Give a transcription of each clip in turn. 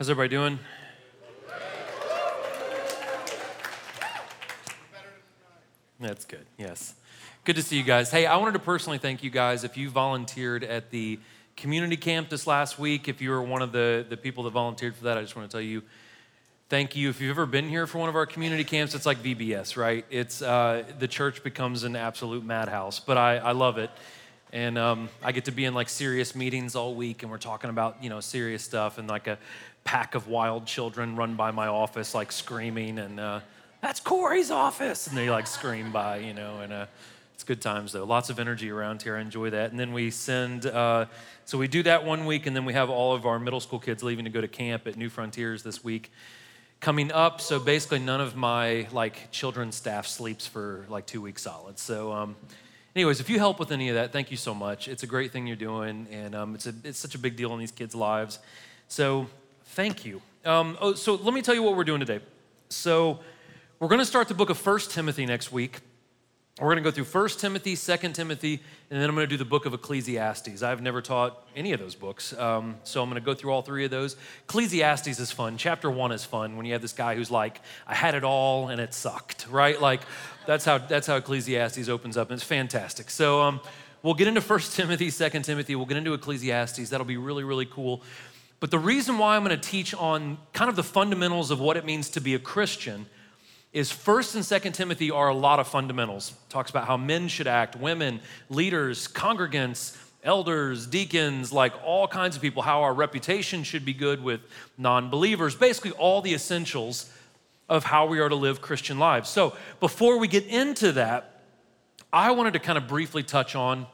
How's everybody doing? That's good, yes. Good to see you guys. Hey, I wanted to personally thank you guys if you volunteered at the community camp this last week. If you were one of the, the people that volunteered for that, I just want to tell you thank you. If you've ever been here for one of our community camps, it's like VBS, right? It's uh, the church becomes an absolute madhouse, but I, I love it. And um, I get to be in like serious meetings all week, and we're talking about you know serious stuff, and like a pack of wild children run by my office like screaming, and uh, that's Corey's office, and they like scream by, you know, and uh, it's good times though. Lots of energy around here. I enjoy that. And then we send, uh, so we do that one week, and then we have all of our middle school kids leaving to go to camp at New Frontiers this week coming up. So basically, none of my like children's staff sleeps for like two weeks solid. So. Um, anyways, if you help with any of that, thank you so much. It's a great thing you're doing, and um, it's, a, it's such a big deal in these kids' lives. So, thank you. Um, oh, so, let me tell you what we're doing today. So, we're going to start the book of First Timothy next week. We're going to go through First Timothy, Second Timothy, and then I'm going to do the book of Ecclesiastes. I've never taught any of those books, um, so I'm going to go through all three of those. Ecclesiastes is fun. Chapter one is fun when you have this guy who's like, "I had it all and it sucked," right? Like that's how that's how Ecclesiastes opens up, and it's fantastic. So um, we'll get into First Timothy, Second Timothy. We'll get into Ecclesiastes. That'll be really really cool. But the reason why I'm going to teach on kind of the fundamentals of what it means to be a Christian is first and second timothy are a lot of fundamentals. Talks about how men should act women leaders congregants elders deacons like all kinds of people how our reputation should be good with non-believers. Basically all the essentials of how we are to live christian lives. So before we get into that i wanted to kind of briefly touch on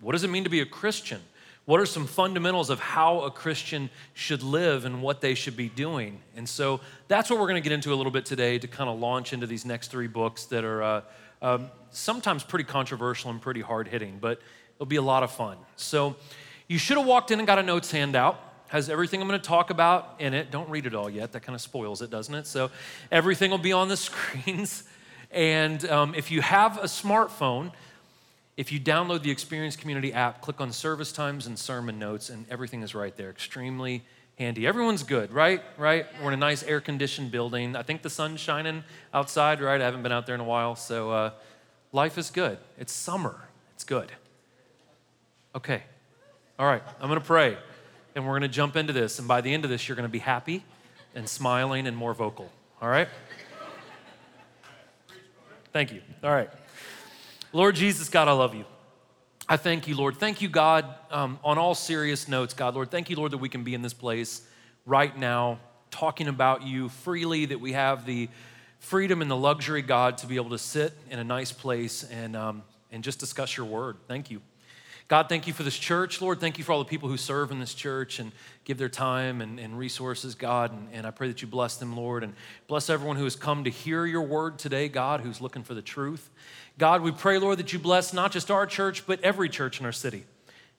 what does it mean to be a christian what are some fundamentals of how a Christian should live and what they should be doing? And so that's what we're going to get into a little bit today to kind of launch into these next three books that are uh, um, sometimes pretty controversial and pretty hard hitting, but it'll be a lot of fun. So you should have walked in and got a notes handout. Has everything I'm going to talk about in it. Don't read it all yet. That kind of spoils it, doesn't it? So everything will be on the screens. And um, if you have a smartphone, if you download the Experience Community app, click on service times and sermon notes, and everything is right there. Extremely handy. Everyone's good, right? Right? We're in a nice air conditioned building. I think the sun's shining outside, right? I haven't been out there in a while. So uh, life is good. It's summer. It's good. Okay. All right. I'm going to pray, and we're going to jump into this. And by the end of this, you're going to be happy and smiling and more vocal. All right? Thank you. All right. Lord Jesus, God, I love you. I thank you, Lord. Thank you, God, um, on all serious notes, God, Lord. Thank you, Lord, that we can be in this place right now talking about you freely, that we have the freedom and the luxury, God, to be able to sit in a nice place and, um, and just discuss your word. Thank you. God, thank you for this church, Lord. Thank you for all the people who serve in this church and give their time and, and resources, God. And, and I pray that you bless them, Lord, and bless everyone who has come to hear your word today, God, who's looking for the truth. God, we pray, Lord, that you bless not just our church, but every church in our city,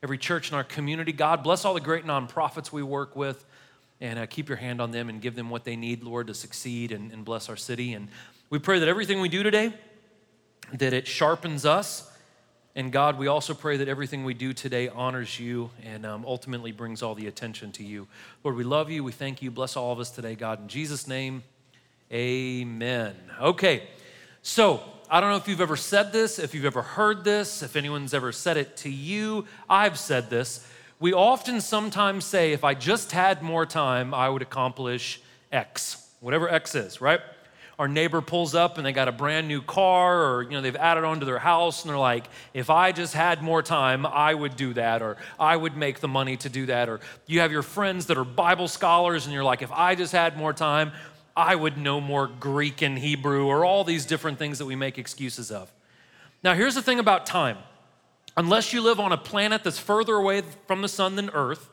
every church in our community. God, bless all the great nonprofits we work with and uh, keep your hand on them and give them what they need, Lord, to succeed and, and bless our city. And we pray that everything we do today, that it sharpens us and God, we also pray that everything we do today honors you and um, ultimately brings all the attention to you. Lord, we love you. We thank you. Bless all of us today, God. In Jesus' name, amen. Okay, so I don't know if you've ever said this, if you've ever heard this, if anyone's ever said it to you. I've said this. We often sometimes say, if I just had more time, I would accomplish X, whatever X is, right? Our neighbor pulls up and they got a brand new car or you know they've added on to their house and they're like if i just had more time i would do that or i would make the money to do that or you have your friends that are bible scholars and you're like if i just had more time i would know more greek and hebrew or all these different things that we make excuses of. Now here's the thing about time. Unless you live on a planet that's further away from the sun than earth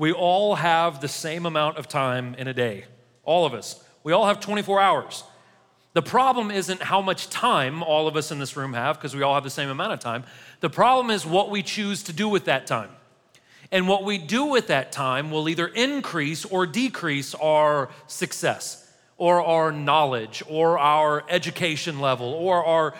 we all have the same amount of time in a day. All of us. We all have 24 hours the problem isn't how much time all of us in this room have, because we all have the same amount of time. The problem is what we choose to do with that time. And what we do with that time will either increase or decrease our success, or our knowledge, or our education level, or our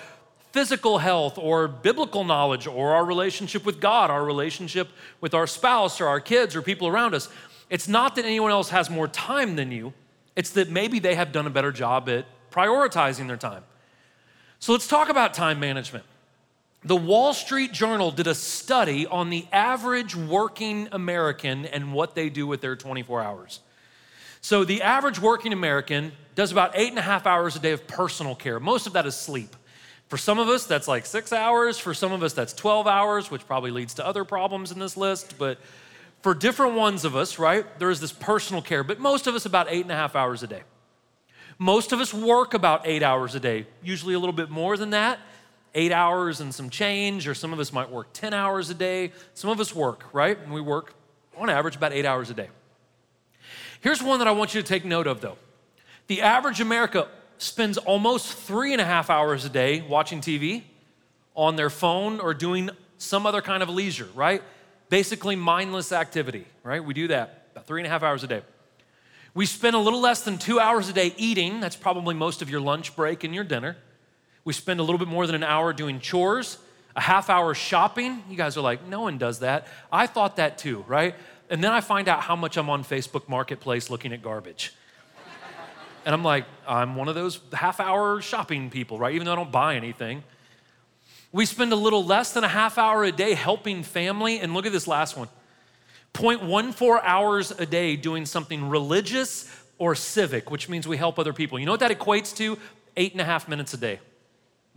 physical health, or biblical knowledge, or our relationship with God, our relationship with our spouse, or our kids, or people around us. It's not that anyone else has more time than you, it's that maybe they have done a better job at prioritizing their time. So let's talk about time management. The Wall Street Journal did a study on the average working American and what they do with their 24 hours. So, the average working American does about eight and a half hours a day of personal care. Most of that is sleep. For some of us, that's like six hours. For some of us, that's 12 hours, which probably leads to other problems in this list. But for different ones of us, right, there is this personal care. But most of us, about eight and a half hours a day. Most of us work about eight hours a day, usually a little bit more than that, eight hours and some change, or some of us might work 10 hours a day. Some of us work, right? And we work on average about eight hours a day. Here's one that I want you to take note of, though. The average America spends almost three and a half hours a day watching TV, on their phone, or doing some other kind of leisure, right? Basically, mindless activity, right? We do that about three and a half hours a day. We spend a little less than two hours a day eating. That's probably most of your lunch break and your dinner. We spend a little bit more than an hour doing chores, a half hour shopping. You guys are like, no one does that. I thought that too, right? And then I find out how much I'm on Facebook Marketplace looking at garbage. And I'm like, I'm one of those half hour shopping people, right? Even though I don't buy anything. We spend a little less than a half hour a day helping family. And look at this last one 0.14 hours a day doing something religious or civic, which means we help other people. You know what that equates to? Eight and a half minutes a day.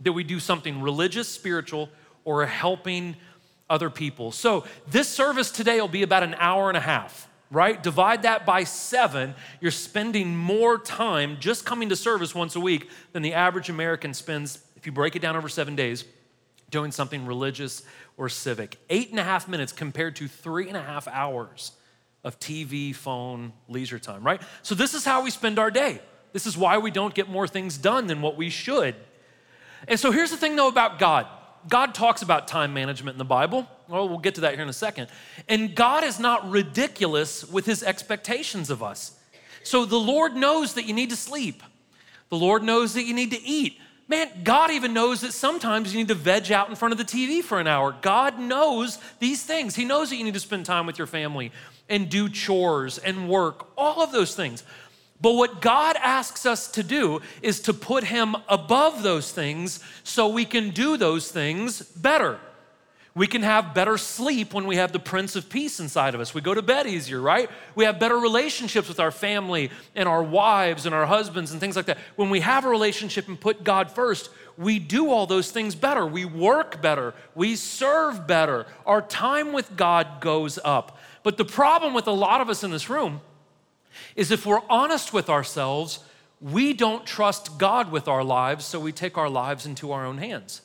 That we do something religious, spiritual, or helping other people. So this service today will be about an hour and a half, right? Divide that by seven. You're spending more time just coming to service once a week than the average American spends, if you break it down over seven days, doing something religious or civic. Eight and a half minutes compared to three and a half hours of TV, phone, leisure time, right? So this is how we spend our day. This is why we don't get more things done than what we should. And so here's the thing though about God. God talks about time management in the Bible. Well, we'll get to that here in a second. And God is not ridiculous with his expectations of us. So the Lord knows that you need to sleep, the Lord knows that you need to eat. Man, God even knows that sometimes you need to veg out in front of the TV for an hour. God knows these things. He knows that you need to spend time with your family and do chores and work, all of those things. But what God asks us to do is to put Him above those things so we can do those things better. We can have better sleep when we have the Prince of Peace inside of us. We go to bed easier, right? We have better relationships with our family and our wives and our husbands and things like that. When we have a relationship and put God first, we do all those things better. We work better. We serve better. Our time with God goes up. But the problem with a lot of us in this room is if we're honest with ourselves, we don't trust God with our lives, so we take our lives into our own hands.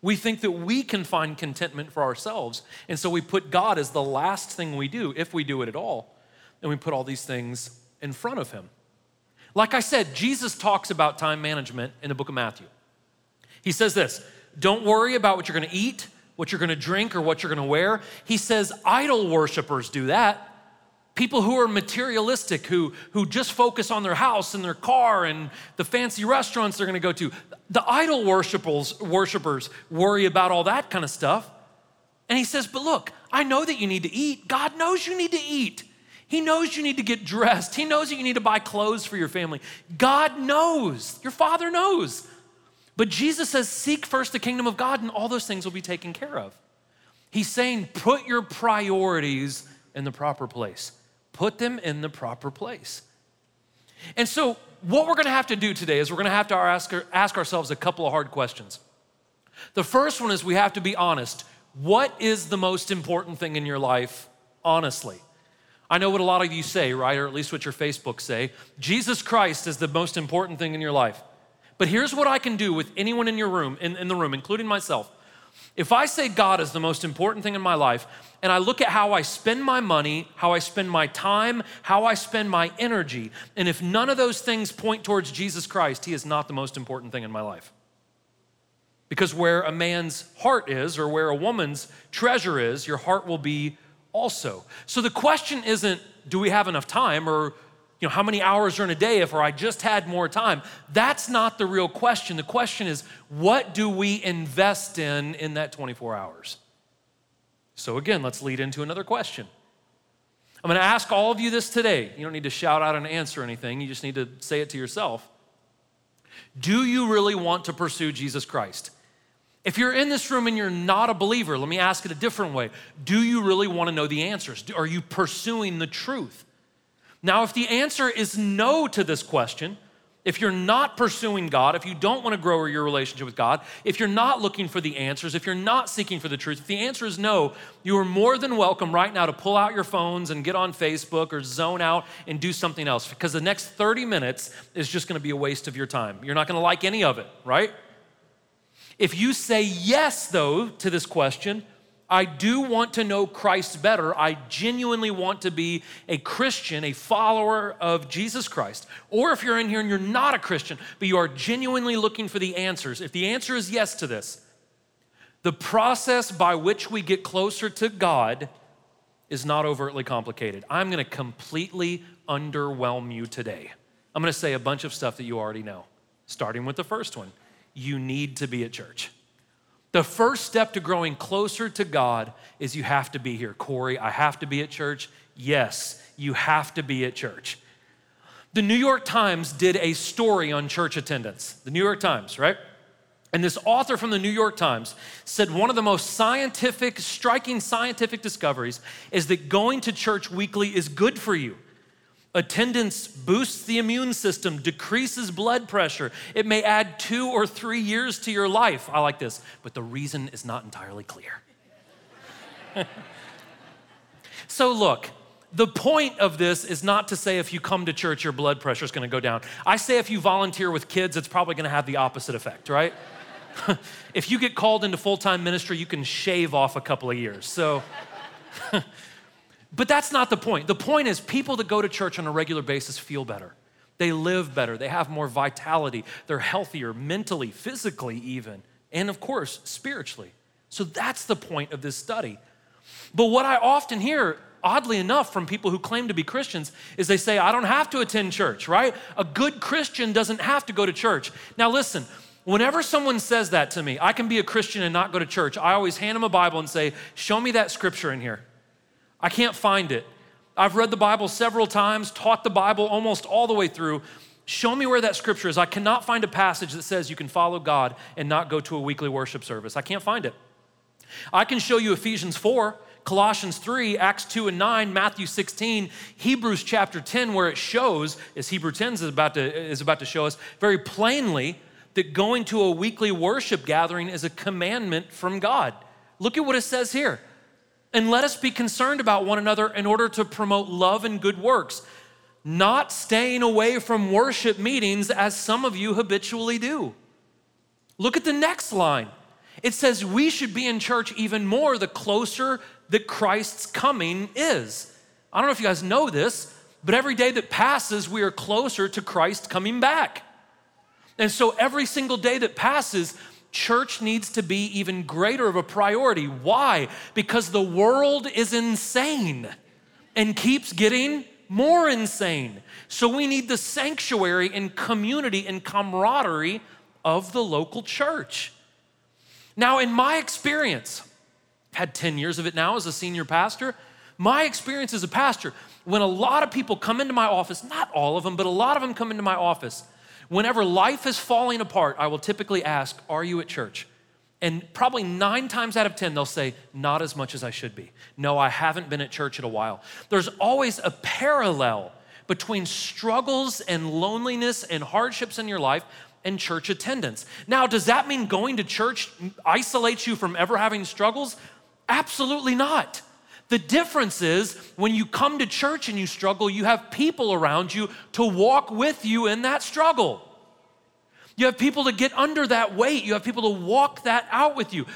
We think that we can find contentment for ourselves, and so we put God as the last thing we do, if we do it at all, and we put all these things in front of Him. Like I said, Jesus talks about time management in the book of Matthew. He says this don't worry about what you're gonna eat, what you're gonna drink, or what you're gonna wear. He says idol worshipers do that people who are materialistic, who, who just focus on their house and their car and the fancy restaurants they're going to go to. The idol worshipers, worshipers worry about all that kind of stuff. And he says, But look, I know that you need to eat. God knows you need to eat. He knows you need to get dressed. He knows that you need to buy clothes for your family. God knows. Your Father knows. But Jesus says, Seek first the kingdom of God, and all those things will be taken care of. He's saying, Put your priorities in the proper place put them in the proper place. And so, what we're gonna have to do today is we're gonna have to ask, ask ourselves a couple of hard questions. The first one is we have to be honest. What is the most important thing in your life, honestly? I know what a lot of you say, right? Or at least what your Facebook say. Jesus Christ is the most important thing in your life. But here's what I can do with anyone in your room, in, in the room, including myself. If I say God is the most important thing in my life, and I look at how I spend my money, how I spend my time, how I spend my energy, and if none of those things point towards Jesus Christ, He is not the most important thing in my life. Because where a man's heart is, or where a woman's treasure is, your heart will be also. So the question isn't, do we have enough time, or you know, how many hours are in a day if or I just had more time? That's not the real question. The question is, what do we invest in in that 24 hours? So again, let's lead into another question. I'm going to ask all of you this today. You don't need to shout out an answer or anything, you just need to say it to yourself. Do you really want to pursue Jesus Christ? If you're in this room and you're not a believer, let me ask it a different way. Do you really want to know the answers? Are you pursuing the truth? Now, if the answer is no to this question, if you're not pursuing God, if you don't want to grow your relationship with God, if you're not looking for the answers, if you're not seeking for the truth, if the answer is no, you are more than welcome right now to pull out your phones and get on Facebook or zone out and do something else because the next 30 minutes is just going to be a waste of your time. You're not going to like any of it, right? If you say yes, though, to this question, I do want to know Christ better. I genuinely want to be a Christian, a follower of Jesus Christ. Or if you're in here and you're not a Christian, but you are genuinely looking for the answers, if the answer is yes to this, the process by which we get closer to God is not overtly complicated. I'm going to completely underwhelm you today. I'm going to say a bunch of stuff that you already know, starting with the first one. You need to be at church. The first step to growing closer to God is you have to be here. Corey, I have to be at church. Yes, you have to be at church. The New York Times did a story on church attendance. The New York Times, right? And this author from the New York Times said one of the most scientific, striking scientific discoveries is that going to church weekly is good for you. Attendance boosts the immune system, decreases blood pressure. It may add two or three years to your life. I like this, but the reason is not entirely clear. so, look, the point of this is not to say if you come to church, your blood pressure is going to go down. I say if you volunteer with kids, it's probably going to have the opposite effect, right? if you get called into full time ministry, you can shave off a couple of years. So, But that's not the point. The point is, people that go to church on a regular basis feel better. They live better. They have more vitality. They're healthier mentally, physically, even, and of course, spiritually. So that's the point of this study. But what I often hear, oddly enough, from people who claim to be Christians is they say, I don't have to attend church, right? A good Christian doesn't have to go to church. Now, listen, whenever someone says that to me, I can be a Christian and not go to church, I always hand them a Bible and say, Show me that scripture in here. I can't find it. I've read the Bible several times, taught the Bible almost all the way through. Show me where that scripture is. I cannot find a passage that says you can follow God and not go to a weekly worship service. I can't find it. I can show you Ephesians 4, Colossians 3, Acts 2 and 9, Matthew 16, Hebrews chapter 10, where it shows, as Hebrew 10 is about to, is about to show us very plainly, that going to a weekly worship gathering is a commandment from God. Look at what it says here. And let us be concerned about one another in order to promote love and good works, not staying away from worship meetings as some of you habitually do. Look at the next line. It says we should be in church even more the closer that Christ's coming is. I don't know if you guys know this, but every day that passes, we are closer to Christ coming back. And so every single day that passes, church needs to be even greater of a priority. Why? Because the world is insane and keeps getting more insane. So we need the sanctuary and community and camaraderie of the local church. Now, in my experience, had 10 years of it now as a senior pastor. My experience as a pastor, when a lot of people come into my office, not all of them, but a lot of them come into my office, Whenever life is falling apart, I will typically ask, Are you at church? And probably nine times out of 10, they'll say, Not as much as I should be. No, I haven't been at church in a while. There's always a parallel between struggles and loneliness and hardships in your life and church attendance. Now, does that mean going to church isolates you from ever having struggles? Absolutely not. The difference is when you come to church and you struggle, you have people around you to walk with you in that struggle. You have people to get under that weight. You have people to walk that out with you.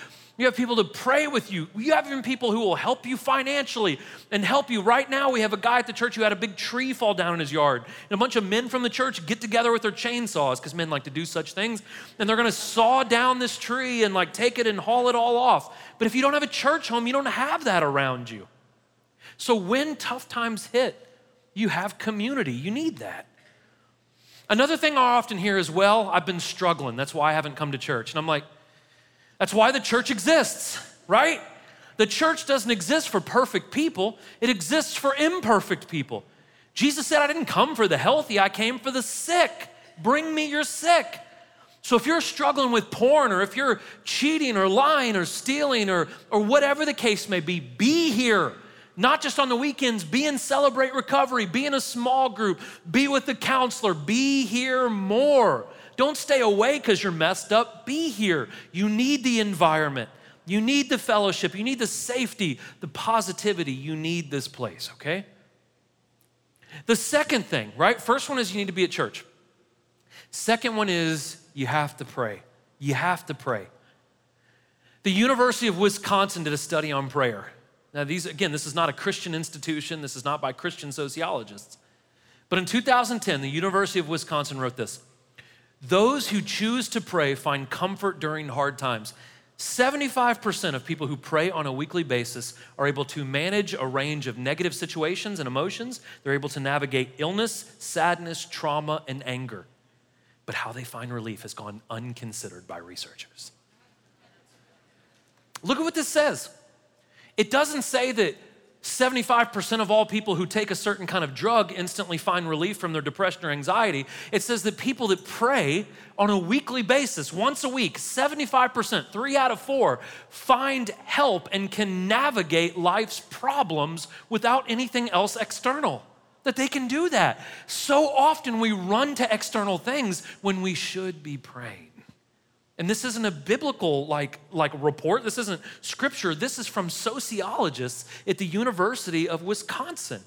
You have people to pray with you. You have even people who will help you financially and help you. Right now, we have a guy at the church who had a big tree fall down in his yard. And a bunch of men from the church get together with their chainsaws, because men like to do such things. And they're gonna saw down this tree and like take it and haul it all off. But if you don't have a church home, you don't have that around you. So when tough times hit, you have community. You need that. Another thing I often hear is, well, I've been struggling. That's why I haven't come to church. And I'm like, that's why the church exists, right? The church doesn't exist for perfect people, it exists for imperfect people. Jesus said, I didn't come for the healthy, I came for the sick. Bring me your sick. So if you're struggling with porn or if you're cheating or lying or stealing or, or whatever the case may be, be here. Not just on the weekends, be in Celebrate Recovery, be in a small group, be with the counselor, be here more. Don't stay away because you're messed up. Be here. You need the environment. You need the fellowship. You need the safety, the positivity. You need this place, okay? The second thing, right? First one is you need to be at church. Second one is you have to pray. You have to pray. The University of Wisconsin did a study on prayer. Now, these, again, this is not a Christian institution, this is not by Christian sociologists. But in 2010, the University of Wisconsin wrote this Those who choose to pray find comfort during hard times. 75% of people who pray on a weekly basis are able to manage a range of negative situations and emotions. They're able to navigate illness, sadness, trauma, and anger but how they find relief has gone unconsidered by researchers. Look at what this says. It doesn't say that 75% of all people who take a certain kind of drug instantly find relief from their depression or anxiety. It says that people that pray on a weekly basis, once a week, 75%, three out of four, find help and can navigate life's problems without anything else external that they can do that. So often we run to external things when we should be praying. And this isn't a biblical like, like report. This isn't scripture. This is from sociologists at the University of Wisconsin.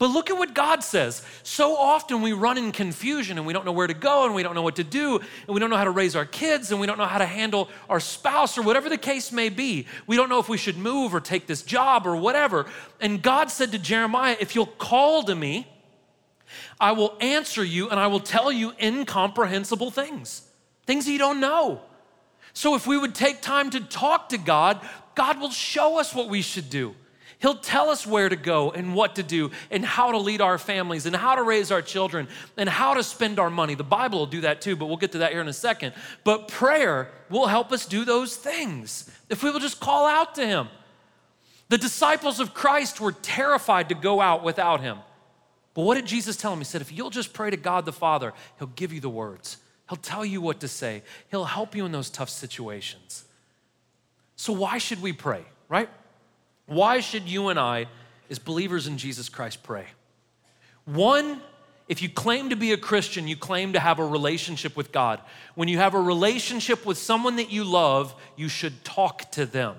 But look at what God says. So often we run in confusion and we don't know where to go and we don't know what to do and we don't know how to raise our kids and we don't know how to handle our spouse or whatever the case may be. We don't know if we should move or take this job or whatever. And God said to Jeremiah, If you'll call to me, I will answer you and I will tell you incomprehensible things, things you don't know. So if we would take time to talk to God, God will show us what we should do. He'll tell us where to go and what to do and how to lead our families and how to raise our children and how to spend our money. The Bible will do that too, but we'll get to that here in a second. But prayer will help us do those things if we will just call out to Him. The disciples of Christ were terrified to go out without Him. But what did Jesus tell them? He said, if you'll just pray to God the Father, He'll give you the words. He'll tell you what to say. He'll help you in those tough situations. So, why should we pray, right? Why should you and I, as believers in Jesus Christ, pray? One, if you claim to be a Christian, you claim to have a relationship with God. When you have a relationship with someone that you love, you should talk to them.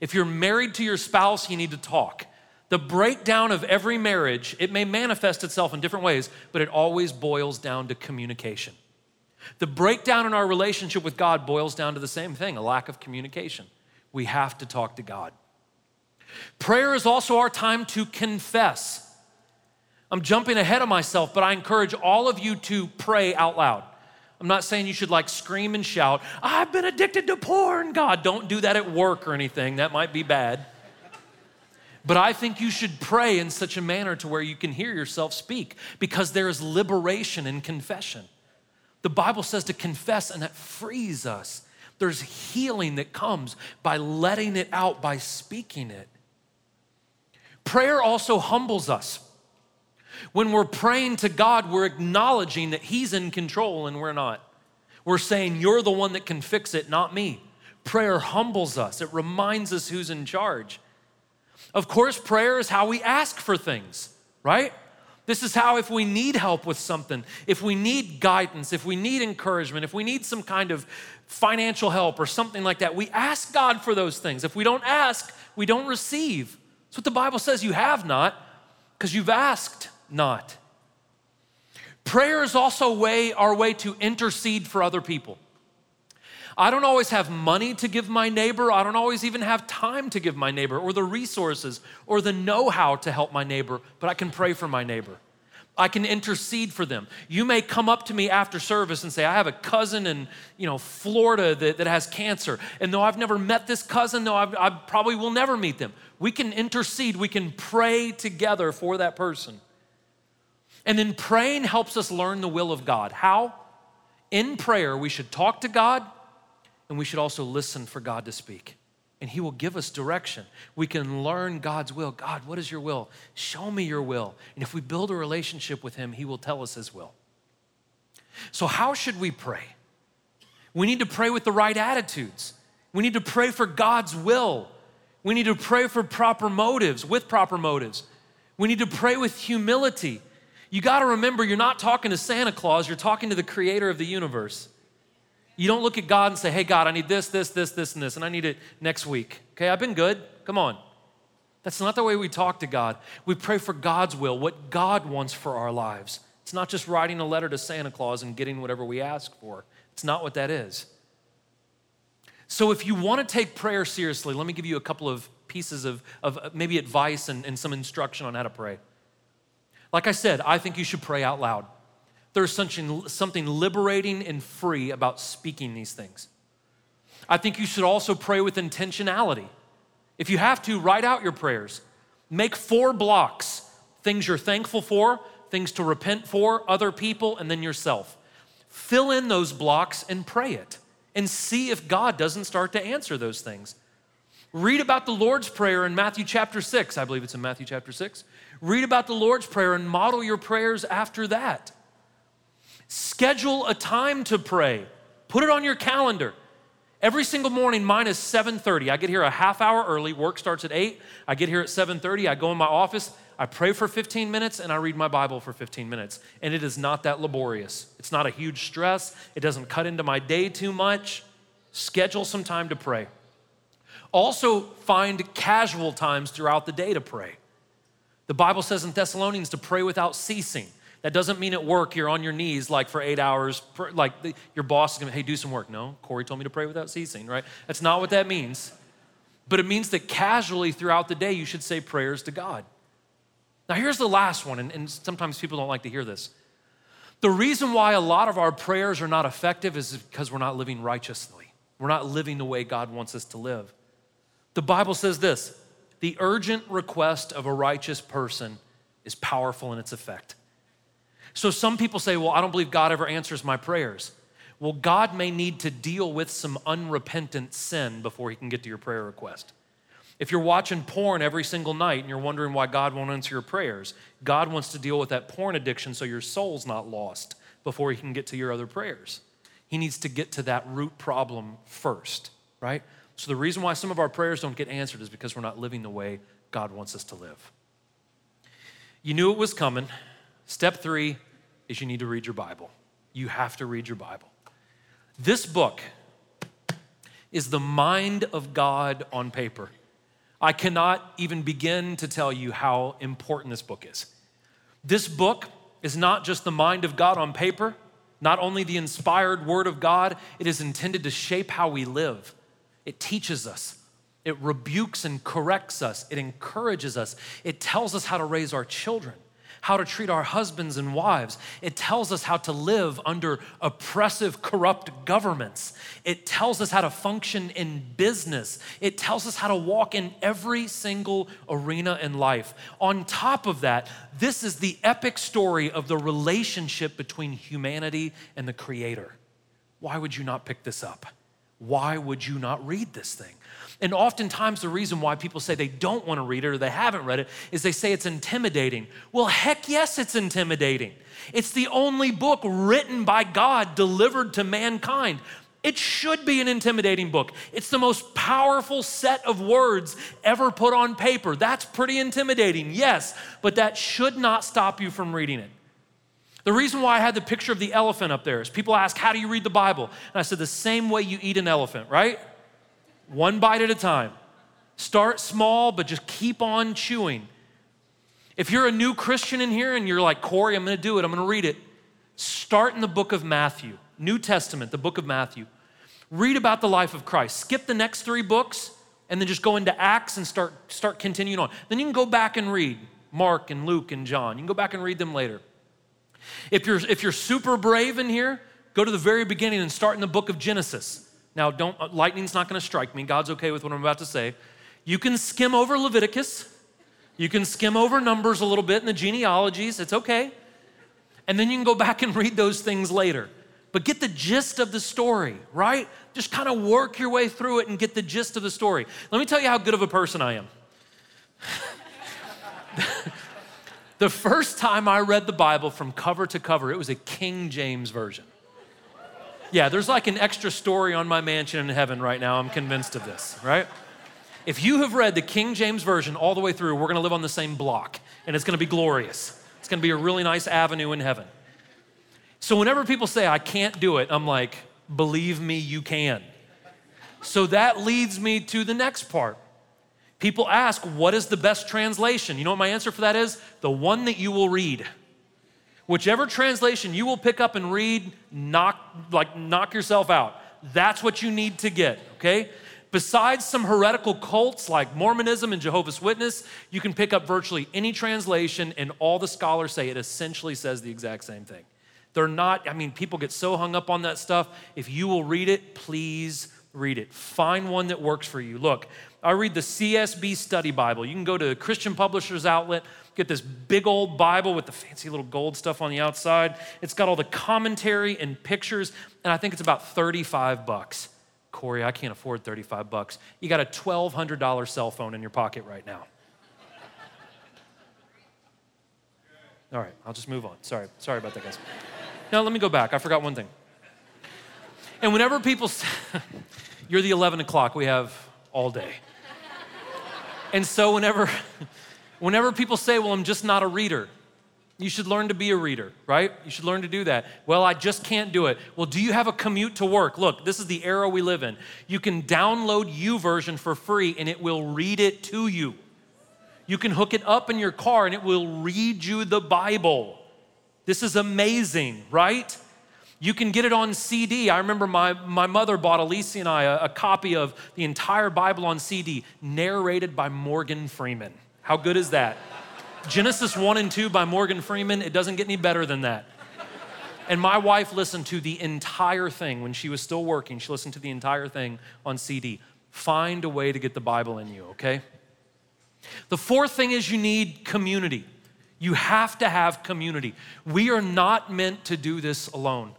If you're married to your spouse, you need to talk. The breakdown of every marriage, it may manifest itself in different ways, but it always boils down to communication. The breakdown in our relationship with God boils down to the same thing a lack of communication. We have to talk to God. Prayer is also our time to confess. I'm jumping ahead of myself, but I encourage all of you to pray out loud. I'm not saying you should like scream and shout, I've been addicted to porn, God. Don't do that at work or anything, that might be bad. But I think you should pray in such a manner to where you can hear yourself speak because there is liberation in confession. The Bible says to confess, and that frees us. There's healing that comes by letting it out, by speaking it. Prayer also humbles us. When we're praying to God, we're acknowledging that He's in control and we're not. We're saying, You're the one that can fix it, not me. Prayer humbles us, it reminds us who's in charge. Of course, prayer is how we ask for things, right? This is how, if we need help with something, if we need guidance, if we need encouragement, if we need some kind of financial help or something like that, we ask God for those things. If we don't ask, we don't receive. That's what the Bible says you have not because you've asked not. Prayer is also way, our way to intercede for other people. I don't always have money to give my neighbor. I don't always even have time to give my neighbor, or the resources, or the know how to help my neighbor, but I can pray for my neighbor. I can intercede for them. You may come up to me after service and say, I have a cousin in you know, Florida that, that has cancer. And though I've never met this cousin, though I've, I probably will never meet them, we can intercede. We can pray together for that person. And then praying helps us learn the will of God. How? In prayer, we should talk to God and we should also listen for God to speak. and He will give us direction. We can learn God's will. God, what is your will? Show me your will. And if we build a relationship with Him, He will tell us His will. So, how should we pray? We need to pray with the right attitudes. We need to pray for God's will. We need to pray for proper motives, with proper motives. We need to pray with humility. You got to remember, you're not talking to Santa Claus, you're talking to the creator of the universe. You don't look at God and say, hey, God, I need this, this, this, this, and this, and I need it next week. Okay, I've been good. Come on. That's not the way we talk to God. We pray for God's will, what God wants for our lives. It's not just writing a letter to Santa Claus and getting whatever we ask for. It's not what that is. So, if you want to take prayer seriously, let me give you a couple of pieces of, of uh, maybe advice and, and some instruction on how to pray. Like I said, I think you should pray out loud. There's something, something liberating and free about speaking these things. I think you should also pray with intentionality. If you have to, write out your prayers. Make four blocks things you're thankful for, things to repent for, other people, and then yourself. Fill in those blocks and pray it and see if God doesn't start to answer those things. Read about the Lord's Prayer in Matthew chapter 6. I believe it's in Matthew chapter 6. Read about the Lord's Prayer and model your prayers after that. Schedule a time to pray. Put it on your calendar. Every single morning, mine is 7:30. I get here a half hour early. Work starts at 8. I get here at 7:30. I go in my office. I pray for 15 minutes and I read my Bible for 15 minutes. And it is not that laborious. It's not a huge stress. It doesn't cut into my day too much. Schedule some time to pray. Also, find casual times throughout the day to pray. The Bible says in Thessalonians to pray without ceasing. That doesn't mean at work you're on your knees like for eight hours, like the, your boss is gonna, hey, do some work. No, Corey told me to pray without ceasing, right? That's not what that means. But it means that casually throughout the day you should say prayers to God. Now, here's the last one, and, and sometimes people don't like to hear this. The reason why a lot of our prayers are not effective is because we're not living righteously. We're not living the way God wants us to live. The Bible says this the urgent request of a righteous person is powerful in its effect. So some people say, well, I don't believe God ever answers my prayers. Well, God may need to deal with some unrepentant sin before he can get to your prayer request. If you're watching porn every single night and you're wondering why God won't answer your prayers, God wants to deal with that porn addiction so your soul's not lost before he can get to your other prayers. He needs to get to that root problem first, right? So the reason why some of our prayers don't get answered is because we're not living the way God wants us to live. You knew it was coming. Step three is you need to read your Bible. You have to read your Bible. This book is the mind of God on paper. I cannot even begin to tell you how important this book is. This book is not just the mind of God on paper, not only the inspired word of God, it is intended to shape how we live. It teaches us, it rebukes and corrects us, it encourages us, it tells us how to raise our children how to treat our husbands and wives. It tells us how to live under oppressive, corrupt governments. It tells us how to function in business. It tells us how to walk in every single arena in life. On top of that, this is the epic story of the relationship between humanity and the Creator. Why would you not pick this up? Why would you not read this thing? And oftentimes, the reason why people say they don't want to read it or they haven't read it is they say it's intimidating. Well, heck yes, it's intimidating. It's the only book written by God delivered to mankind. It should be an intimidating book. It's the most powerful set of words ever put on paper. That's pretty intimidating, yes, but that should not stop you from reading it. The reason why I had the picture of the elephant up there is people ask, How do you read the Bible? And I said, The same way you eat an elephant, right? One bite at a time. Start small, but just keep on chewing. If you're a new Christian in here and you're like, Corey, I'm gonna do it, I'm gonna read it, start in the book of Matthew, New Testament, the book of Matthew. Read about the life of Christ. Skip the next three books and then just go into Acts and start, start continuing on. Then you can go back and read Mark and Luke and John. You can go back and read them later. If you're, if you're super brave in here, go to the very beginning and start in the book of Genesis. Now, don't uh, lightning's not going to strike me. God's okay with what I'm about to say. You can skim over Leviticus. You can skim over numbers a little bit in the genealogies. It's okay. And then you can go back and read those things later. but get the gist of the story, right? Just kind of work your way through it and get the gist of the story. Let me tell you how good of a person I am. the first time I read the Bible from cover to cover, it was a King James version. Yeah, there's like an extra story on my mansion in heaven right now. I'm convinced of this, right? If you have read the King James Version all the way through, we're gonna live on the same block and it's gonna be glorious. It's gonna be a really nice avenue in heaven. So whenever people say, I can't do it, I'm like, believe me, you can. So that leads me to the next part. People ask, what is the best translation? You know what my answer for that is? The one that you will read. Whichever translation you will pick up and read, knock, like knock yourself out. That's what you need to get, okay? Besides some heretical cults like Mormonism and Jehovah's Witness, you can pick up virtually any translation, and all the scholars say it essentially says the exact same thing. They're not, I mean, people get so hung up on that stuff. If you will read it, please read it. Find one that works for you. Look, I read the CSB Study Bible. You can go to Christian Publishers Outlet, get this big old Bible with the fancy little gold stuff on the outside. It's got all the commentary and pictures, and I think it's about 35 bucks. Corey, I can't afford 35 bucks. You got a $1,200 cell phone in your pocket right now. All right, I'll just move on. Sorry, sorry about that, guys. Now, let me go back. I forgot one thing. And whenever people say, you're the 11 o'clock, we have all day. And so whenever, whenever people say, well, I'm just not a reader, you should learn to be a reader, right? You should learn to do that. Well, I just can't do it. Well, do you have a commute to work? Look, this is the era we live in. You can download YouVersion for free and it will read it to you. You can hook it up in your car and it will read you the Bible. This is amazing, right? You can get it on CD. I remember my, my mother bought Alicia and I a, a copy of the entire Bible on CD, narrated by Morgan Freeman. How good is that? Genesis 1 and 2 by Morgan Freeman, it doesn't get any better than that. And my wife listened to the entire thing when she was still working. She listened to the entire thing on CD. Find a way to get the Bible in you, okay? The fourth thing is you need community. You have to have community. We are not meant to do this alone.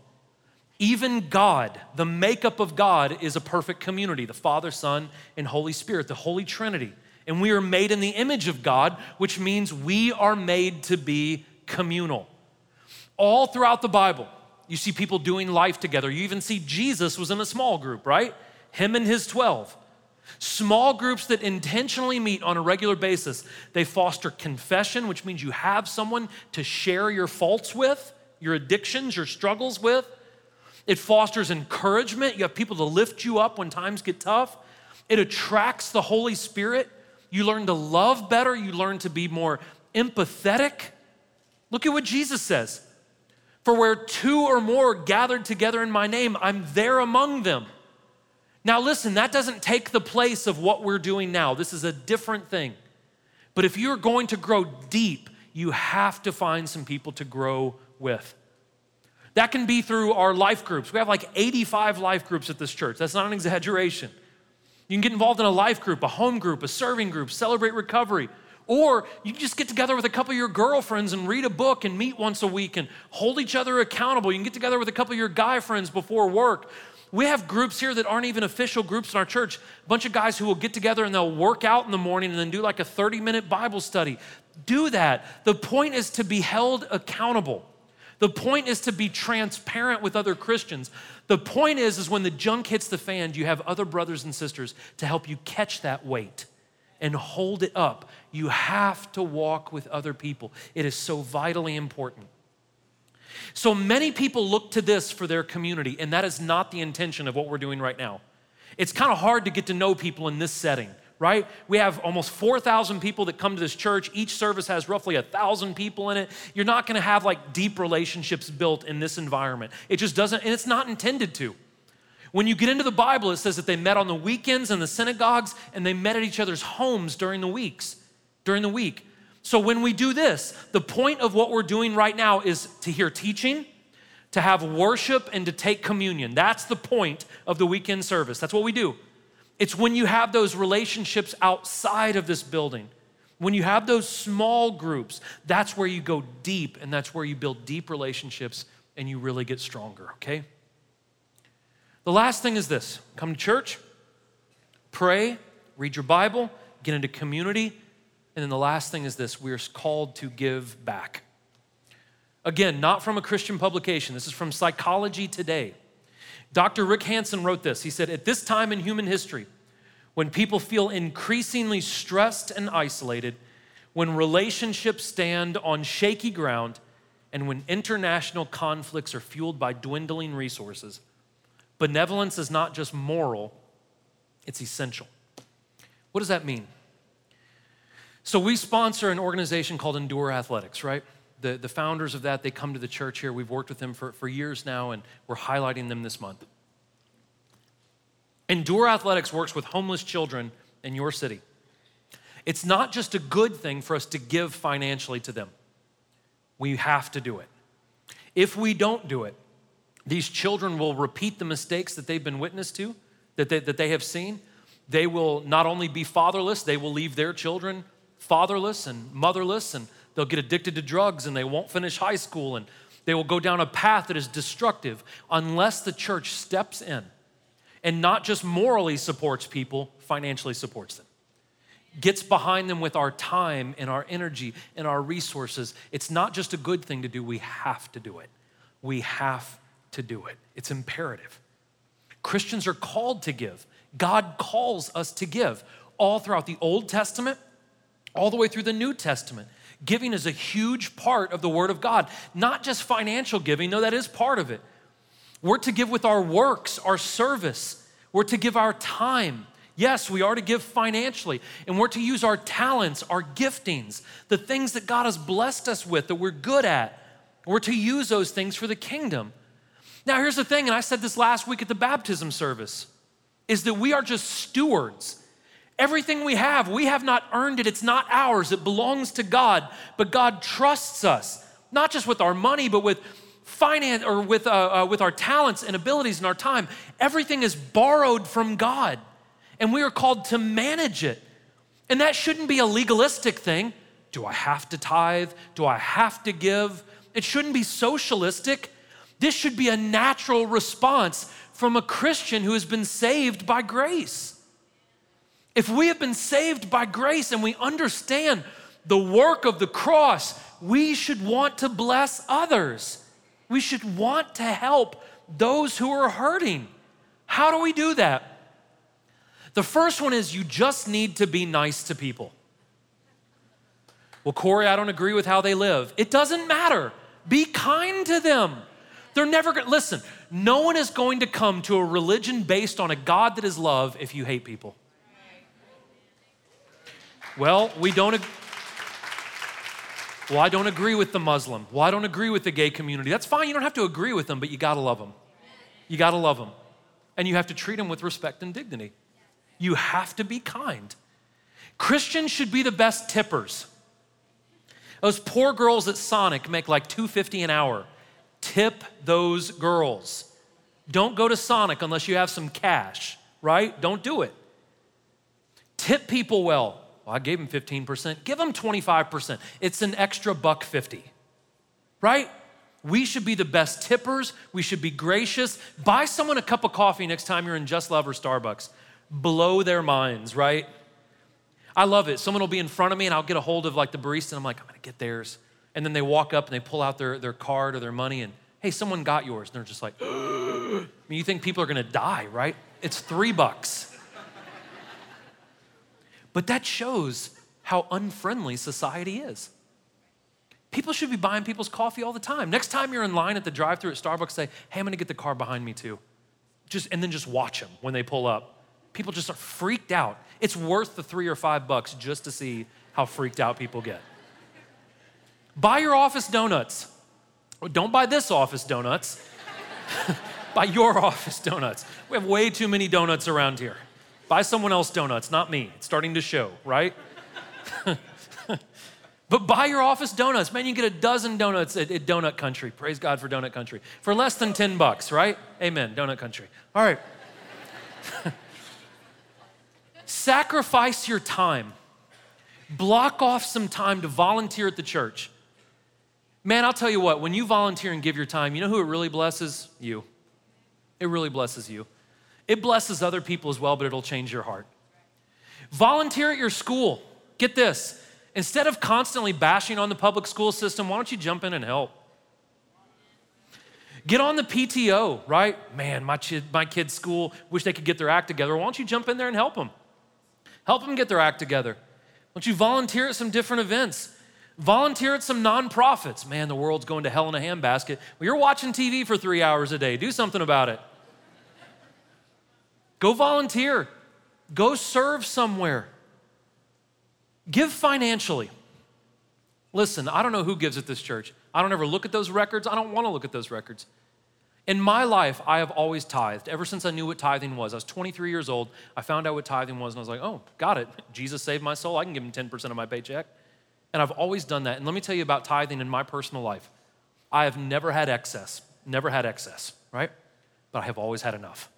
Even God, the makeup of God, is a perfect community the Father, Son, and Holy Spirit, the Holy Trinity. And we are made in the image of God, which means we are made to be communal. All throughout the Bible, you see people doing life together. You even see Jesus was in a small group, right? Him and his 12. Small groups that intentionally meet on a regular basis. They foster confession, which means you have someone to share your faults with, your addictions, your struggles with. It fosters encouragement. You have people to lift you up when times get tough. It attracts the Holy Spirit. You learn to love better. You learn to be more empathetic. Look at what Jesus says For where two or more gathered together in my name, I'm there among them. Now, listen, that doesn't take the place of what we're doing now. This is a different thing. But if you're going to grow deep, you have to find some people to grow with. That can be through our life groups. We have like 85 life groups at this church. That's not an exaggeration. You can get involved in a life group, a home group, a serving group, celebrate recovery. Or you just get together with a couple of your girlfriends and read a book and meet once a week and hold each other accountable. You can get together with a couple of your guy friends before work. We have groups here that aren't even official groups in our church. A bunch of guys who will get together and they'll work out in the morning and then do like a 30 minute Bible study. Do that. The point is to be held accountable. The point is to be transparent with other Christians. The point is is when the junk hits the fan, you have other brothers and sisters to help you catch that weight and hold it up. You have to walk with other people. It is so vitally important. So many people look to this for their community, and that is not the intention of what we're doing right now. It's kind of hard to get to know people in this setting, right? We have almost 4,000 people that come to this church. Each service has roughly 1,000 people in it. You're not going to have like deep relationships built in this environment. It just doesn't, and it's not intended to. When you get into the Bible, it says that they met on the weekends in the synagogues and they met at each other's homes during the weeks, during the week. So when we do this, the point of what we're doing right now is to hear teaching, to have worship, and to take communion. That's the point of the weekend service. That's what we do. It's when you have those relationships outside of this building. When you have those small groups, that's where you go deep and that's where you build deep relationships and you really get stronger, okay? The last thing is this come to church, pray, read your Bible, get into community. And then the last thing is this we are called to give back. Again, not from a Christian publication, this is from Psychology Today. Dr. Rick Hanson wrote this. He said, At this time in human history, when people feel increasingly stressed and isolated, when relationships stand on shaky ground, and when international conflicts are fueled by dwindling resources, benevolence is not just moral, it's essential. What does that mean? So, we sponsor an organization called Endure Athletics, right? The, the founders of that, they come to the church here. We've worked with them for, for years now, and we're highlighting them this month. Endure Athletics works with homeless children in your city. It's not just a good thing for us to give financially to them, we have to do it. If we don't do it, these children will repeat the mistakes that they've been witness to, that they, that they have seen. They will not only be fatherless, they will leave their children fatherless and motherless, and they'll get addicted to drugs and they won't finish high school, and they will go down a path that is destructive unless the church steps in and not just morally supports people, financially supports them gets behind them with our time and our energy and our resources. It's not just a good thing to do, we have to do it. We have to do it. It's imperative. Christians are called to give. God calls us to give. All throughout the Old Testament, all the way through the New Testament, giving is a huge part of the Word of God. Not just financial giving, though that is part of it. We're to give with our works, our service. We're to give our time. Yes, we are to give financially, and we're to use our talents, our giftings, the things that God has blessed us with that we're good at. We're to use those things for the kingdom. Now, here's the thing, and I said this last week at the baptism service, is that we are just stewards. Everything we have, we have not earned it. It's not ours. It belongs to God. But God trusts us, not just with our money, but with finance or with, uh, uh, with our talents and abilities and our time. Everything is borrowed from God and we are called to manage it. And that shouldn't be a legalistic thing. Do I have to tithe? Do I have to give? It shouldn't be socialistic. This should be a natural response from a Christian who has been saved by grace. If we have been saved by grace and we understand the work of the cross, we should want to bless others. We should want to help those who are hurting. How do we do that? The first one is you just need to be nice to people. Well, Corey, I don't agree with how they live. It doesn't matter. Be kind to them. They're never going to, listen, no one is going to come to a religion based on a God that is love if you hate people. Well, we don't. Ag- well, I don't agree with the Muslim. Well, I don't agree with the gay community. That's fine. You don't have to agree with them, but you got to love them. You got to love them. And you have to treat them with respect and dignity. You have to be kind. Christians should be the best tippers. Those poor girls at Sonic make like 250 an hour. Tip those girls. Don't go to Sonic unless you have some cash, right? Don't do it. Tip people well. Well I gave them 15%. Give them 25%. It's an extra buck 50. Right? We should be the best tippers. We should be gracious. Buy someone a cup of coffee next time you're in Just Love or Starbucks blow their minds, right? I love it. Someone will be in front of me and I'll get a hold of like the barista and I'm like, I'm gonna get theirs. And then they walk up and they pull out their, their card or their money and, hey, someone got yours. And they're just like, I mean, you think people are gonna die, right? It's three bucks. But that shows how unfriendly society is. People should be buying people's coffee all the time. Next time you're in line at the drive through at Starbucks, say, hey, I'm gonna get the car behind me too. Just, and then just watch them when they pull up. People just are freaked out. It's worth the three or five bucks just to see how freaked out people get. buy your office donuts. Don't buy this office donuts. buy your office donuts. We have way too many donuts around here. Buy someone else donuts, not me. It's starting to show, right? But buy your office donuts. Man, you can get a dozen donuts at, at, Donut Country. Praise God for Donut Country. For less than 10 bucks, right? Amen. Donut Country. All right. Sacrifice your time. Block off some time to volunteer at the church. Man, I'll tell you what, when you volunteer and give your time, you know who it really blesses? You. It really blesses you. It blesses other people as well, but it'll change your heart. Volunteer at your school. Get this. Instead of constantly bashing on the public school system, why don't you jump in and help? Get on the PTO, right? Man, my, kid, my kid's school wish they could get their act together. Why don't you jump in there and help them? Help them get their act together. Why don't you volunteer at some different events? Volunteer at some nonprofits. Man, the world's going to hell in a handbasket. Well, you're watching TV for three hours a day. Do something about it. Go volunteer. Go serve somewhere. Give financially. Listen, I don't know who gives at this church. I don't ever look at those records. I don't want to look at those records. In my life, I have always tithed ever since I knew what tithing was. I was 23 years old. I found out what tithing was, and I was like, oh, got it. Jesus saved my soul. I can give him 10% of my paycheck. And I've always done that. And let me tell you about tithing in my personal life. I have never had excess, never had excess, right? But I have always had enough.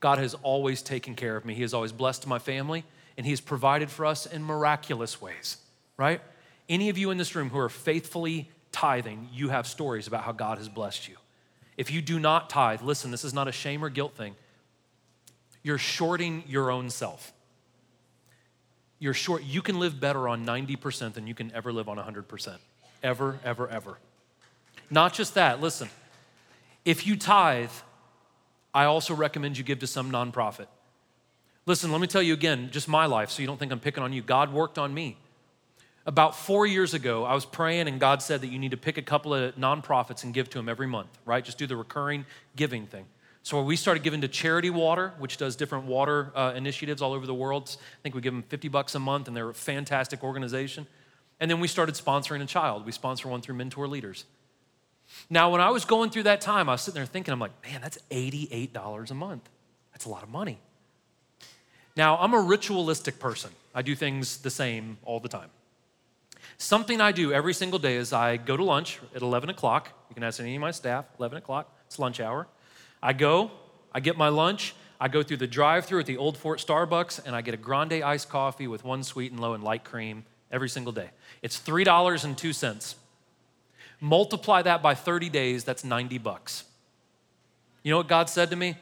God has always taken care of me. He has always blessed my family, and He has provided for us in miraculous ways, right? Any of you in this room who are faithfully tithing, you have stories about how God has blessed you. If you do not tithe, listen, this is not a shame or guilt thing. You're shorting your own self you're short. You can live better on 90% than you can ever live on 100%. Ever, ever, ever. Not just that, listen. If you tithe, I also recommend you give to some nonprofit. Listen, let me tell you again, just my life, so you don't think I'm picking on you. God worked on me. About four years ago, I was praying, and God said that you need to pick a couple of nonprofits and give to them every month, right? Just do the recurring giving thing. So we started giving to Charity Water, which does different water uh, initiatives all over the world. I think we give them 50 bucks a month, and they're a fantastic organization. And then we started sponsoring a child. We sponsor one through Mentor Leaders. Now, when I was going through that time, I was sitting there thinking, I'm like, man, that's $88 a month. That's a lot of money. Now, I'm a ritualistic person. I do things the same all the time. Something I do every single day is I go to lunch at 11 o'clock. You can ask any of my staff, 11 o'clock, it's lunch hour. I go, I get my lunch, I go through the drive through at the Old Fort Starbucks, and I get a grande iced coffee with one sweet and low and light cream every single day. It's $3.02. Multiply that by 30 days, that's 90 bucks. You know what God said to me?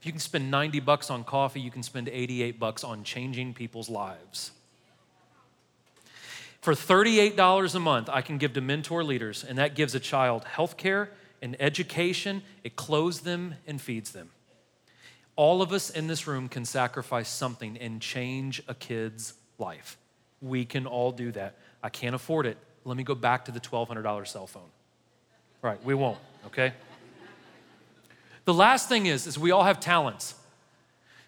If you can spend 90 bucks on coffee, you can spend 88 bucks on changing people's lives. For $38 a month, I can give to mentor leaders, and that gives a child health care and education, it clothes them and feeds them. All of us in this room can sacrifice something and change a kid's life. We can all do that. I can't afford it. Let me go back to the $1,200 cell phone. All right, we won't, okay? The last thing is, is we all have talents.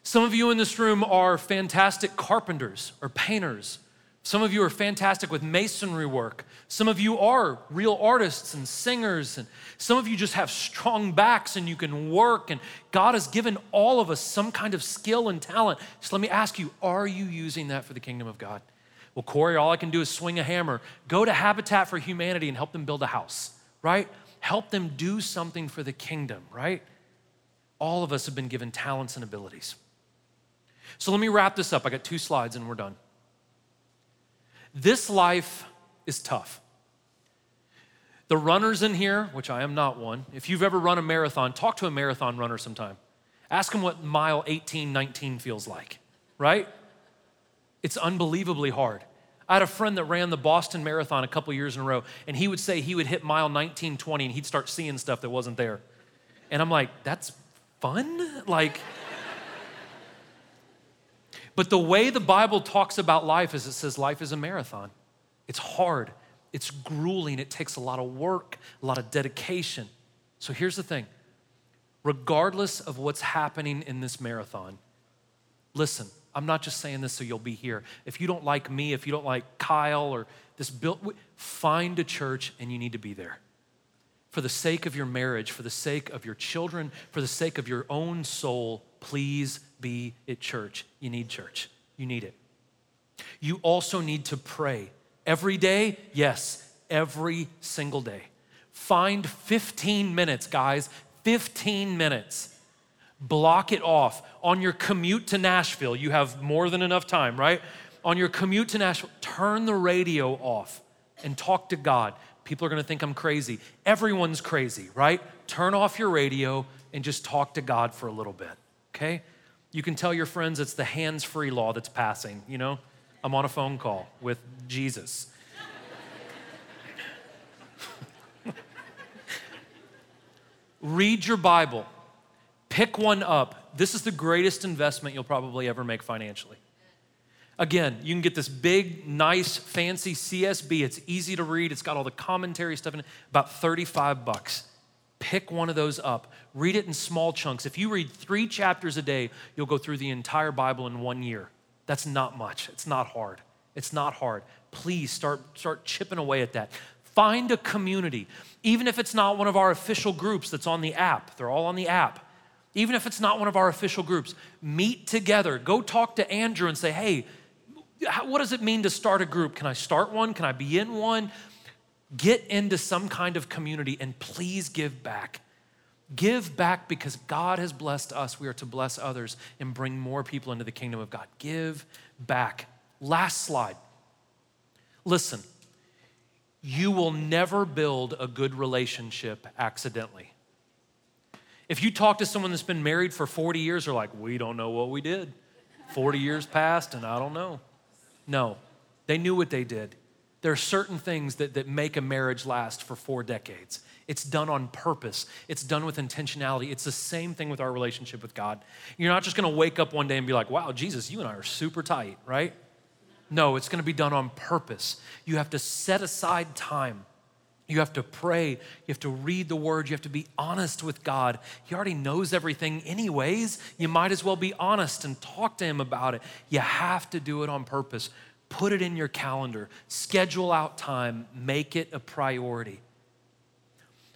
Some of you in this room are fantastic carpenters or painters some of you are fantastic with masonry work. Some of you are real artists and singers. And some of you just have strong backs and you can work. And God has given all of us some kind of skill and talent. So let me ask you are you using that for the kingdom of God? Well, Corey, all I can do is swing a hammer. Go to Habitat for Humanity and help them build a house, right? Help them do something for the kingdom, right? All of us have been given talents and abilities. So let me wrap this up. I got two slides and we're done. This life is tough. The runners in here, which I am not one, if you've ever run a marathon, talk to a marathon runner sometime. Ask them what mile 18, 19 feels like, right? It's unbelievably hard. I had a friend that ran the Boston Marathon a couple years in a row, and he would say he would hit mile 19, 20, and he'd start seeing stuff that wasn't there. And I'm like, that's fun? Like, but the way the Bible talks about life is it says life is a marathon. It's hard, it's grueling, it takes a lot of work, a lot of dedication. So here's the thing regardless of what's happening in this marathon, listen, I'm not just saying this so you'll be here. If you don't like me, if you don't like Kyle or this build, find a church and you need to be there. For the sake of your marriage, for the sake of your children, for the sake of your own soul, please be at church. You need church. You need it. You also need to pray. Every day? Yes, every single day. Find 15 minutes, guys, 15 minutes. Block it off. On your commute to Nashville, you have more than enough time, right? On your commute to Nashville, turn the radio off and talk to God. People are gonna think I'm crazy. Everyone's crazy, right? Turn off your radio and just talk to God for a little bit okay? You can tell your friends it's the hands free law that's passing, you know? I'm on a phone call with Jesus. Read your Bible, pick one up. This is the greatest investment you'll probably ever make financially. Again, you can get this big, nice, fancy CSB. It's easy to read. It's got all the commentary stuff in it. About 35 bucks. Pick one of those up. Read it in small chunks. If you read three chapters a day, you'll go through the entire Bible in one year. That's not much. It's not hard. It's not hard. Please start, start chipping away at that. Find a community, even if it's not one of our official groups that's on the app. They're all on the app. Even if it's not one of our official groups, meet together. Go talk to Andrew and say, hey, what does it mean to start a group? Can I start one? Can I be in one? Get into some kind of community and please give back. Give back because God has blessed us. We are to bless others and bring more people into the kingdom of God. Give back. Last slide. Listen, you will never build a good relationship accidentally. If you talk to someone that's been married for 40 years, they're like, we don't know what we did. 40 years passed and I don't know. No, they knew what they did. There are certain things that, that make a marriage last for four decades. It's done on purpose, it's done with intentionality. It's the same thing with our relationship with God. You're not just gonna wake up one day and be like, wow, Jesus, you and I are super tight, right? No, it's gonna be done on purpose. You have to set aside time. You have to pray. You have to read the word. You have to be honest with God. He already knows everything, anyways. You might as well be honest and talk to Him about it. You have to do it on purpose. Put it in your calendar, schedule out time, make it a priority.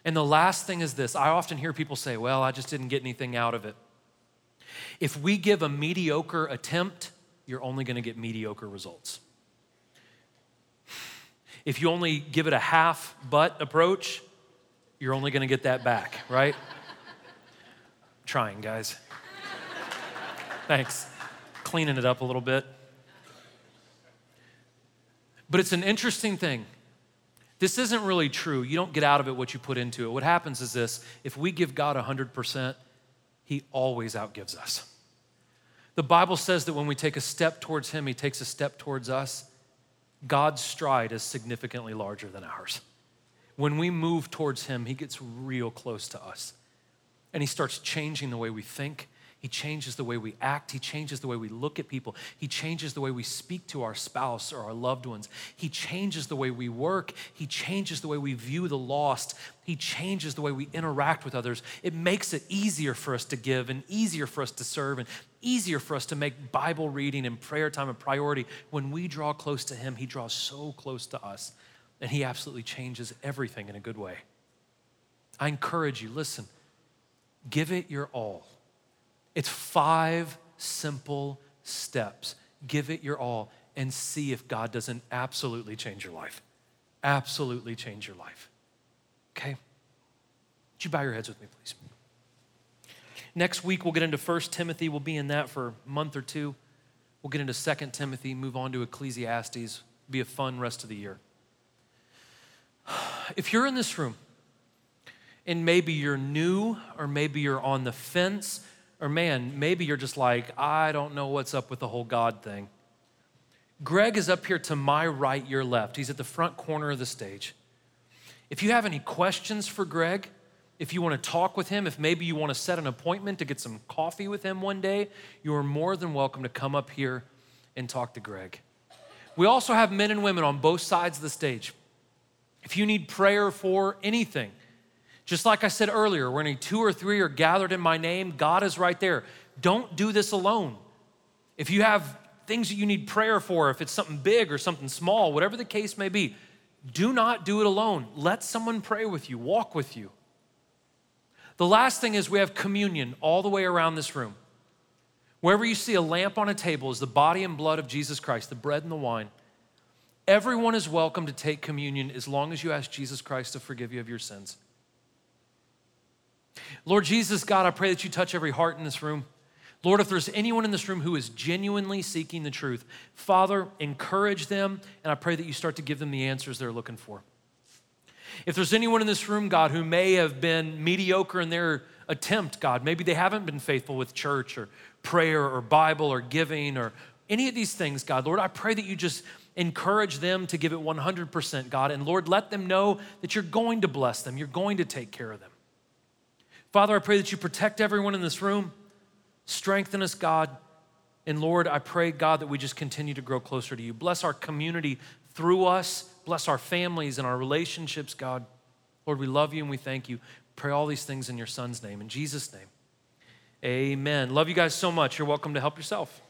And the last thing is this I often hear people say, Well, I just didn't get anything out of it. If we give a mediocre attempt, you're only going to get mediocre results. If you only give it a half butt approach, you're only going to get that back, right? Trying, guys. Thanks. Cleaning it up a little bit. But it's an interesting thing. This isn't really true. You don't get out of it what you put into it. What happens is this if we give God 100%, He always outgives us. The Bible says that when we take a step towards Him, He takes a step towards us. God's stride is significantly larger than ours. When we move towards Him, He gets real close to us. And He starts changing the way we think. He changes the way we act. He changes the way we look at people. He changes the way we speak to our spouse or our loved ones. He changes the way we work. He changes the way we view the lost. He changes the way we interact with others. It makes it easier for us to give and easier for us to serve and easier for us to make Bible reading and prayer time a priority. When we draw close to Him, He draws so close to us, and He absolutely changes everything in a good way. I encourage you, listen, give it your all. It's five simple steps. Give it your all and see if God doesn't absolutely change your life. Absolutely change your life. Okay? Would you bow your heads with me, please? Next week, we'll get into 1 Timothy. We'll be in that for a month or two. We'll get into 2 Timothy, move on to Ecclesiastes. Be a fun rest of the year. If you're in this room and maybe you're new or maybe you're on the fence, or man, maybe you're just like, I don't know what's up with the whole God thing. Greg is up here to my right, your left. He's at the front corner of the stage. If you have any questions for Greg, if you want to talk with him, if maybe you want to set an appointment to get some coffee with him one day, you are more than welcome to come up here and talk to Greg. We also have men and women on both sides of the stage. If you need prayer for anything, just like I said earlier, when two or three are gathered in my name, God is right there. Don't do this alone. If you have things that you need prayer for, if it's something big or something small, whatever the case may be, do not do it alone. Let someone pray with you, walk with you. The last thing is we have communion all the way around this room. Wherever you see a lamp on a table is the body and blood of Jesus Christ, the bread and the wine. Everyone is welcome to take communion as long as you ask Jesus Christ to forgive you of your sins. Lord Jesus, God, I pray that you touch every heart in this room. Lord, if there's anyone in this room who is genuinely seeking the truth, Father, encourage them, and I pray that you start to give them the answers they're looking for. If there's anyone in this room, God, who may have been mediocre in their attempt, God, maybe they haven't been faithful with church or prayer or Bible or giving or any of these things, God, Lord, I pray that you just encourage them to give it 100%, God. And Lord, let them know that you're going to bless them, you're going to take care of them. Father, I pray that you protect everyone in this room, strengthen us, God. And Lord, I pray, God, that we just continue to grow closer to you. Bless our community through us, bless our families and our relationships, God. Lord, we love you and we thank you. Pray all these things in your son's name, in Jesus' name. Amen. Love you guys so much. You're welcome to help yourself.